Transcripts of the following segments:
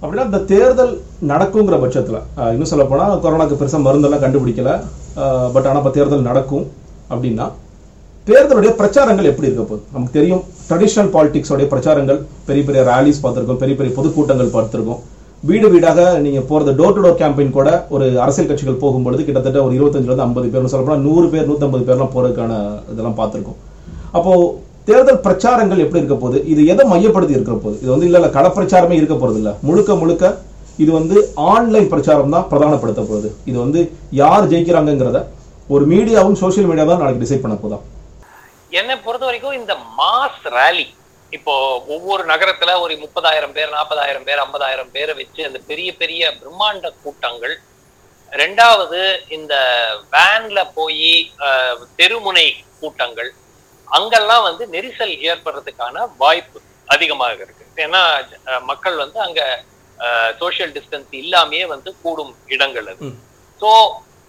அப்படின்னா இந்த தேர்தல் நடக்குங்கிற பட்சத்தில் இன்னும் சொல்ல போனால் கொரோனாக்கு பெருசாக மருந்தெல்லாம் கண்டுபிடிக்கல. பட் ஆனால் இப்போ தேர்தல் நடக்கும் அப்படின்னா தேர்தலுடைய பிரச்சாரங்கள் எப்படி இருக்க போகுது? நமக்கு தெரியும் ட்ரெடிஷ்னல் பாலிடிக்ஸோடைய பிரச்சாரங்கள் பெரிய பெரிய ரேலிஸ் பார்த்துருக்கோம் பெரிய பெரிய பொதுக்கூட்டங்கள் பார்த்துருக்கோம். வீடு வீடாக நீங்க போறது டோர் டு டோர் கேம்பெயின் கூட ஒரு அரசியல் கட்சிகள் போகும்பொழுது கிட்டத்தட்ட ஒரு இருபத்தஞ்சுல இருந்து ஐம்பது பேர் சொல்ல நூறு பேர் நூற்றம்பது பேர்லாம் போறதுக்கான இதெல்லாம் பார்த்துருக்கோம். அப்போ தேர்தல் பிரச்சாரங்கள் எப்படி இருக்க போகுது? இது எதை மையப்படுத்தி இருக்க போகுது? இது வந்து இல்ல இல்ல களப்பிரச்சாரமே இருக்க போறது இல்ல. முழுக்க முழுக்க இது வந்து ஆன்லைன் பிரச்சாரம் தான் பிரதானப்படுத்த போகுது. இது வந்து யார் ஜெயிக்கிறாங்கங்கிறத ஒரு மீடியாவும் சோஷியல் மீடியா தான் நாளைக்கு டிசைட் பண்ண போதும் என்னை பொறுத்த வரைக்கும் இந்த மாஸ் ரேலி இப்போ ஒவ்வொரு நகரத்துல ஒரு முப்பதாயிரம் பேர் நாற்பதாயிரம் பேர் ஐம்பதாயிரம் பேரை வச்சு அந்த பெரிய பெரிய பிரம்மாண்ட கூட்டங்கள். ரெண்டாவது இந்த வேன்ல போய் தெருமுனை கூட்டங்கள். அங்கெல்லாம் வந்து நெரிசல் ஏற்படுறதுக்கான வாய்ப்பு அதிகமாக இருக்கு. ஏன்னா மக்கள் வந்து அங்க சோஷியல் டிஸ்டன்ஸ் இல்லாமையே வந்து கூடும் இடங்கள் அது. So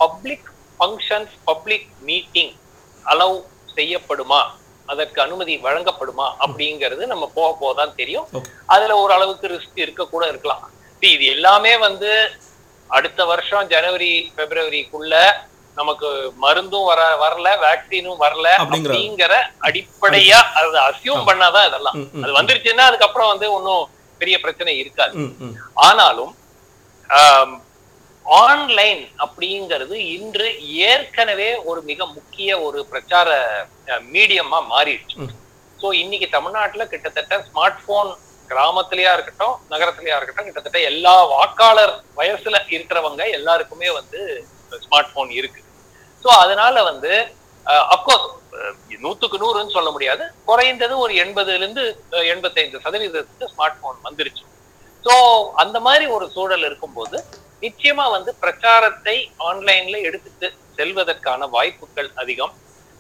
public functions public meeting allow செய்யப்படுமா? அதற்கு அனுமதி வழங்கப்படுமா? அப்படிங்கிறது நம்ம போக போக தான் தெரியும். அதுல ஒரு அளவுக்கு ரிஸ்க் இருக்க கூட இருக்கலாம். இது எல்லாமே வந்து அடுத்த வருஷம் ஜனவரி பிப்ரவரிக்குள்ள நமக்கு மருந்தும் வர வரல வேக்சினும் வரல அப்படிங்கிற- அடிப்படையா அதை அசியூம் பண்ணாதான் இதெல்லாம். அது வந்துருச்சுன்னா அதுக்கப்புறம் வந்து ஒன்றும் பெரிய பிரச்சனை இருக்காது. ஆனாலும் ஆன்லைன் அப்படிங்கிறது இன்று ஏற்கனவே ஒரு மிக முக்கிய ஒரு பிரச்சார மீடியமா மாறிடுச்சு. ஸோ இன்னைக்கு தமிழ்நாட்டுல கிட்டத்தட்ட ஸ்மார்ட் போன் கிராமத்திலயா இருக்கட்டும் நகரத்திலயா இருக்கட்டும் கிட்டத்தட்ட எல்லா வாக்காளர் வயசுல இருக்கிறவங்க எல்லாருக்குமே வந்து ஸ்மார்ட் போன் இருக்கு. ஸோ அதனால வந்து அப்கோர்ஸ் நூத்துக்கு நூறுன்னு சொல்ல முடியாது. குறைந்தது ஒரு எண்பதுல இருந்து எண்பத்தைந்து சதவீதத்துக்கு ஸ்மார்ட் போன் வந்துருச்சு. ஸோ அந்த மாதிரி ஒரு சூழல் இருக்கும்போது நிச்சயமா வந்து பிரச்சாரத்தை ஆன்லைன்ல எடுத்துட்டு செல்வதற்கான வாய்ப்புகள் அதிகம்.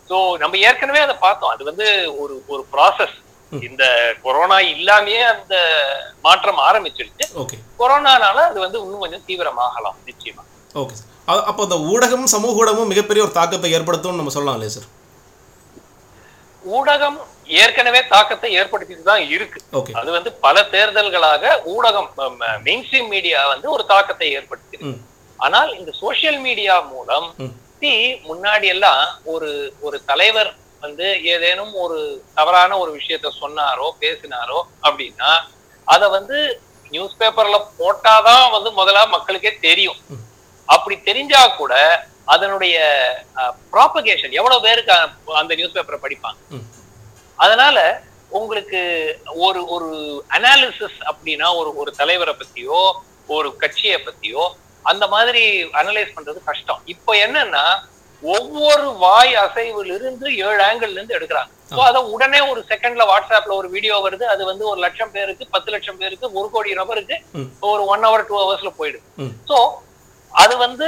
ஸோ நம்ம ஏற்கனவே அதை பார்த்தோம். அது வந்து ஒரு ஒரு ப்ராசஸ் இந்த கொரோனா இல்லாமயே அந்த மாற்றம் ஆரம்பிச்சிருச்சு. கொரோனானால அது வந்து இன்னும் கொஞ்சம் தீவிரமாகலாம் நிச்சயமா. Okay sir. அப்போ இந்த ஊடகமும் சமூக ஊடகமும் மிகப்பெரிய ஒரு தாக்கத்தை ஏற்படுத்தும்னு நம்ம சொல்லலாம் இல்லையா சார் ஊடகம் ஏற்கனவே தாக்கத்தை ஏற்படுத்திட்டு தான் இருக்கு. அது வந்து பல தேர்தல்களாக ஊடகம் மெயின் ஸ்ட்ரீம் மீடியா வந்து ஒரு தாக்கத்தை ஏற்படுத்தி ஆனால் இந்த சோஷியல் மீடியா மூலம் முன்னாடி எல்லாம் ஒரு ஒரு தலைவர் வந்து ஏதேனும் ஒரு தவறான ஒரு விஷயத்த சொன்னாரோ பேசினாரோ அப்படின்னா அத வந்து நியூஸ் பேப்பர்ல போட்டாதான் வந்து முதல்ல மக்களுக்கே தெரியும். அப்படி தெரிஞ்சா கூட அதனுடைய ப்ராபகேஷன் எவ்வளவு பேருக்கு அந்த நியூஸ் பேப்பரை படிப்பாங்க. அதனால உங்களுக்கு ஒரு ஒரு அனாலிசிஸ் அப்படின்னா ஒரு ஒரு தலைவரை பத்தியோ ஒரு கட்சியை பத்தியோ அந்த மாதிரி அனலைஸ் பண்றது கஷ்டம் இப்போ என்னன்னா ஒவ்வொரு வாய் அசைவுல இருந்து ஏழு ஆங்கிள் இருந்து எடுக்கிறாங்க ஸோ அதை உடனே ஒரு செகண்ட்ல வாட்ஸ்அப்ல ஒரு வீடியோ வருது அது வந்து ஒரு லட்சம் பேருக்கு பத்து லட்சம் பேருக்கு ஒரு கோடி நபருக்கு. ஒரு ஒன் ஹவர் டூ ஹவர்ஸ்ல போயிடுது. ஸோ அது வந்து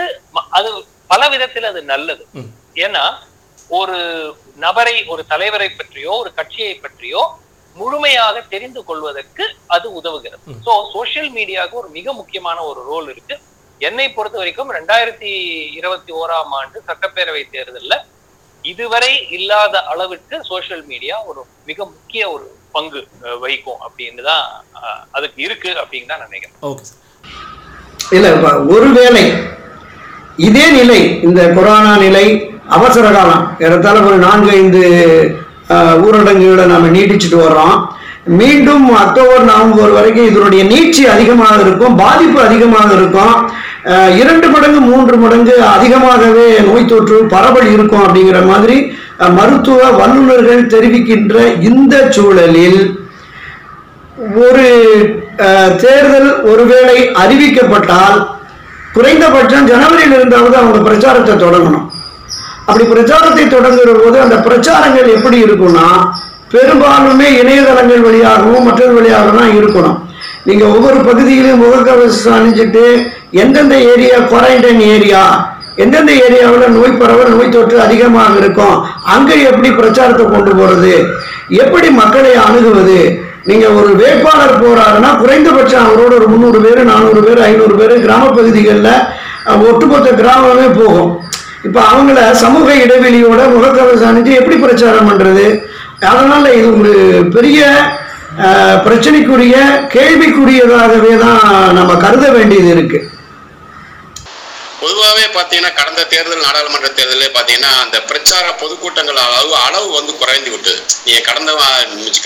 அது பல விதத்தில் அது நல்லது. ஏன்னா ஒரு நபரை ஒரு தலைவரை பற்றியோ ஒரு கட்சியை பற்றியோ முழுமையாக தெரிந்து கொள்வதற்கு அது உதவுகிறது. சோ சோஷியல் மீடியாவுக்கு ஒரு மிக முக்கியமான ஒரு ரோல் இருக்கு. என்னை பொறுத்த வரைக்கும் ரெண்டாயிரத்தி இருபத்தி ஓராம் ஆண்டு சட்டப்பேரவை தேர்தல்ல இதுவரை இல்லாத அளவிற்கு சோஷியல் மீடியா ஒரு மிக முக்கிய ஒரு பங்கு வகிக்கும் அப்படின்னு தான் அதுக்கு இருக்கு அப்படின்னு தான் நினைக்கிறேன். இல்லை இப்ப ஒருவேளை இதே நிலை இந்த கொரோனா நிலை அவசர காலம் ஏறத்தாழ ஒரு நான்கு ஐந்து ஊரடங்குகளை நாம் நீட்டிச்சுட்டு வர்றோம். மீண்டும் அக்டோபர் நவம்பர் வரைக்கும் இதனுடைய நீட்சி அதிகமாக இருக்கும் பாதிப்பு அதிகமாக இருக்கும். இரண்டு மடங்கு மூன்று மடங்கு அதிகமாகவே நோய் தொற்று பரவல் இருக்கும் அப்படிங்கிற மாதிரி மருத்துவ வல்லுநர்கள் தெரிவிக்கின்ற இந்த சூழலில் ஒரு தேர்தல் ஒருவேளை அறிவிக்கப்பட்டால் குறைந்தபட்சம் ஜனவரியில் இருந்தாவது அவங்க பிரச்சாரத்தை தொடங்கணும். அப்படி பிரச்சாரத்தை தொடங்குகிற போது அந்த பிரச்சாரங்கள் எப்படி இருக்கும்னா பெரும்பாலுமே இணையதளங்கள் வழியாகவும் மற்றொரு வழியாகவும் தான் இருக்கணும். நீங்கள் ஒவ்வொரு பகுதியிலும் முகக்கவசம் அணிஞ்சிட்டு எந்தெந்த ஏரியா குவாரண்டைன் ஏரியா எந்தெந்த ஏரியாவில் நோய் பரவல் நோய் தொற்று அதிகமாக இருக்கும் அங்கே எப்படி பிரச்சாரத்தை கொண்டு போகிறது எப்படி மக்களை அணுகுவது நீங்க ஒரு வேட்பாளர் போறாருன்னா குறைந்தபட்சம் அவரோட ஒரு முந்நூறு பேர் நானூறு பேர் ஐநூறு பேர் கிராம பகுதிகளில் ஒட்டுமொத்த கிராமமே போகும். இப்ப அவங்கள சமூக இடைவெளியோட முகக்கவசம் அணிஞ்சு எப்படி பிரச்சாரம் பண்றது? அதனால இது ஒரு பெரிய பிரச்சனைக்குரிய கேள்விக்குரியதாகவே தான் நம்ம கருத வேண்டியது இருக்கு. பொதுவாகவே பார்த்தீங்கன்னா கடந்த தேர்தல் நாடாளுமன்ற தேர்தலில் பார்த்தீங்கன்னா அந்த பிரச்சார பொதுக்கூட்டங்கள் அளவு அளவு வந்து குறைந்து விட்டது. நீங்கள் கடந்த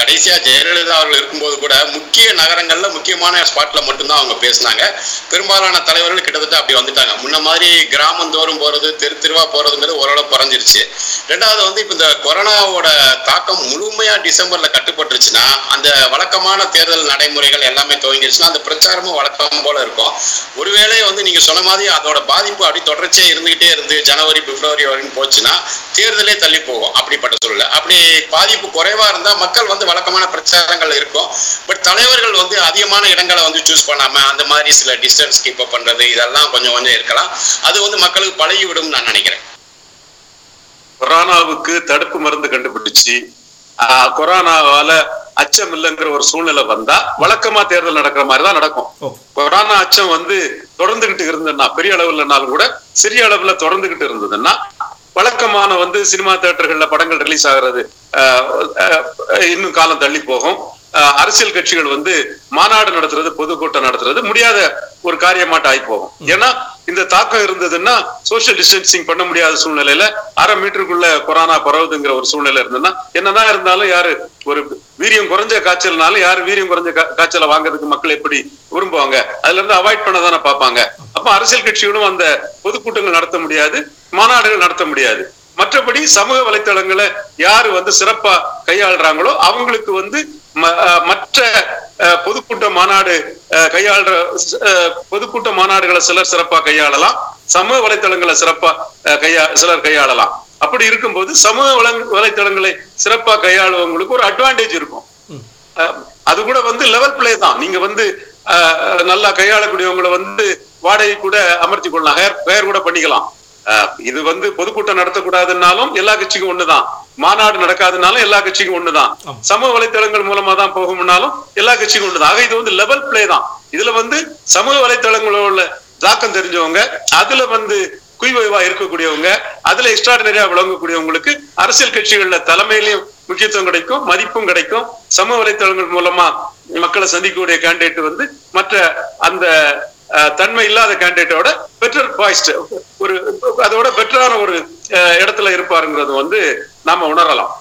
கடைசியாக ஜெயலலிதா அவர்கள் இருக்கும்போது கூட முக்கிய நகரங்களில் முக்கியமான ஸ்பாட்டில் மட்டும்தான் அவங்க பேசினாங்க. பெரும்பாலான தலைவர்கள் கிட்டத்தட்ட அப்படி வந்துட்டாங்க. முன்ன மாதிரி கிராமந்தோறும் போகிறது தெரு தெருவாக போகிறதுங்கிறது ஓரளவு குறைஞ்சிருச்சு. ரெண்டாவது வந்து இப்போ இந்த கொரோனாவோட தாக்கம் முழுமையாக டிசம்பரில் கட்டுப்பட்டுருச்சுன்னா அந்த வழக்கமான தேர்தல் நடைமுறைகள் எல்லாமே துவங்கிருச்சுன்னா அந்த பிரச்சாரமும் வழக்கம் போல இருக்கும். ஒருவேளை வந்து நீங்கள் சொன்ன மாதிரி அதோட பாதிப்பு அப்படி தொடர்ச்சியா இருந்துகிட்டே இருந்து ஜனவரி பிப்ரவரி வரைக்கும் போச்சுன்னா தேர்தலே தள்ளி போகும். அப்படிப்பட்ட சூழ்நிலை. அப்படி பாதிப்பு குறைவா இருந்தா மக்கள் வந்து வழக்கமான பிரச்சாரங்கள் இருக்கும். பட் தலைவர்கள் வந்து அதிகமான இடங்களை வந்து சூஸ் பண்ணாம அந்த மாதிரி சில டிஸ்டன்ஸ் கீப் அப் பண்றது இதெல்லாம் கொஞ்சம் கொஞ்சம் இருக்கலாம். அது வந்து மக்களுக்கு பழகி விடும் நான் நினைக்கிறேன். கொரோனாவுக்கு தடுப்பு மருந்து கண்டுபிடிச்சு ஆஹ், கொரோனாவால அச்சம் இல்லைங்கிற ஒரு சூழ்நிலை வந்தா வழக்கமா தேர்தல் நடக்கிற மாதிரி தான் நடக்கும். கொரோனா அச்சம் வந்து தொடர்ந்துகிட்டு இருந்ததுன்னா பெரிய அளவுலனாலும் கூட சிறிய அளவுல தொடர்ந்துகிட்டு இருந்ததுன்னா வழக்கமான வந்து சினிமா தியேட்டர்கள்ல படங்கள் ரிலீஸ் ஆகுறது இன்னும் காலம் தள்ளி போகும். அரசியல் கட்சிகள் வந்து மாநாடு நடத்துறது பொதுக்கூட்டம் நடத்துறது முடியாத ஒரு காரியமாட்ட ஆகி போகும் ஏன்னா இந்த தாக்கம் இருந்ததுன்னா சோஷியல் டிஸ்டன்சிங் பண்ண முடியாத சூழ்நிலையில அரை மீட்டருக்குள்ள கொரோனா பரவுதுங்கிற ஒரு சூழ்நிலை இருந்ததுன்னா என்னதான் இருந்தாலும் யாரு ஒரு வீரியம் குறைஞ்ச காய்ச்சல்னால யாரு வீரியம் குறைஞ்ச காய்ச்சலை வாங்குறதுக்கு மக்கள் எப்படி விரும்புவாங்க? அதுல இருந்து அவாய்ட் பண்ண தானே பார்ப்பாங்க. அப்ப அரசியல் கட்சிகளும் அந்த பொதுக்கூட்டங்கள் நடத்த முடியாது மாநாடுகள் நடத்த முடியாது. மற்றபடி சமூக வலைத்தளங்களை யாரு வந்து சிறப்பா கையாளுறாங்களோ அவங்களுக்கு வந்து ம- மற்ற பொதுக்கூட்ட மாநாடு கையாளுற பொதுக்கூட்ட மாநாடுகளை சிலர் சிறப்பா கையாளலாம் சமூக வலைத்தளங்களை சிறப்பா கையா சிலர் கையாளலாம். அப்படி இருக்கும்போது சமூக வலை- வலைத்தளங்களை சிறப்பா கையாளுவவங்களுக்கு ஒரு அட்வான்டேஜ் இருக்கும். அது கூட வந்து லெவல் பிளே தான். நீங்க வந்து நல்லா கையாளக்கூடியவங்களை வந்து வாடகை கூட அமர்த்தி கொள்ளலாம். ஹேர் ஹேர் கூட பண்ணிக்கலாம். இது வந்து பொதுக்கூட்டம் நடத்தக்கூடாதுன்னாலும் எல்லா கட்சிக்கும் ஒண்ணுதான். மாநாடு நடக்காதுனாலும் எல்லா கட்சிக்கும் ஒண்ணுதான். சமூக வலைத்தளங்கள் மூலமா தான் போகும்னாலும் எல்லா கட்சிக்கும் ஒண்ணுதான். ஆக இது வந்து லெவல் பிளே தான். இதுல வந்து சமூக வலைத்தளங்களோட உள்ள தாக்கம் தெரிஞ்சவங்க அதுல வந்து குய்வைவா இருக்கக்கூடியவங்க அதுல எக்ஸ்ட்ராடினரியா விளங்கக்கூடியவங்களுக்கு அரசியல் கட்சிகள்ல தலைமையிலையும் முக்கியத்துவம் கிடைக்கும் மதிப்பும் கிடைக்கும். சமூக வலைத்தளங்கள் மூலமா மக்களை சந்திக்கக்கூடிய கேண்டிடேட் வந்து மற்ற அந்த தன்மை இல்லாத கேண்டிடேட்டோட பெட்டர் பாய்ஸ்ட் ஒரு அதோட பெட்டரான ஒரு இடத்துல இருப்பாருங்கிறது வந்து நாம உணரலாம்.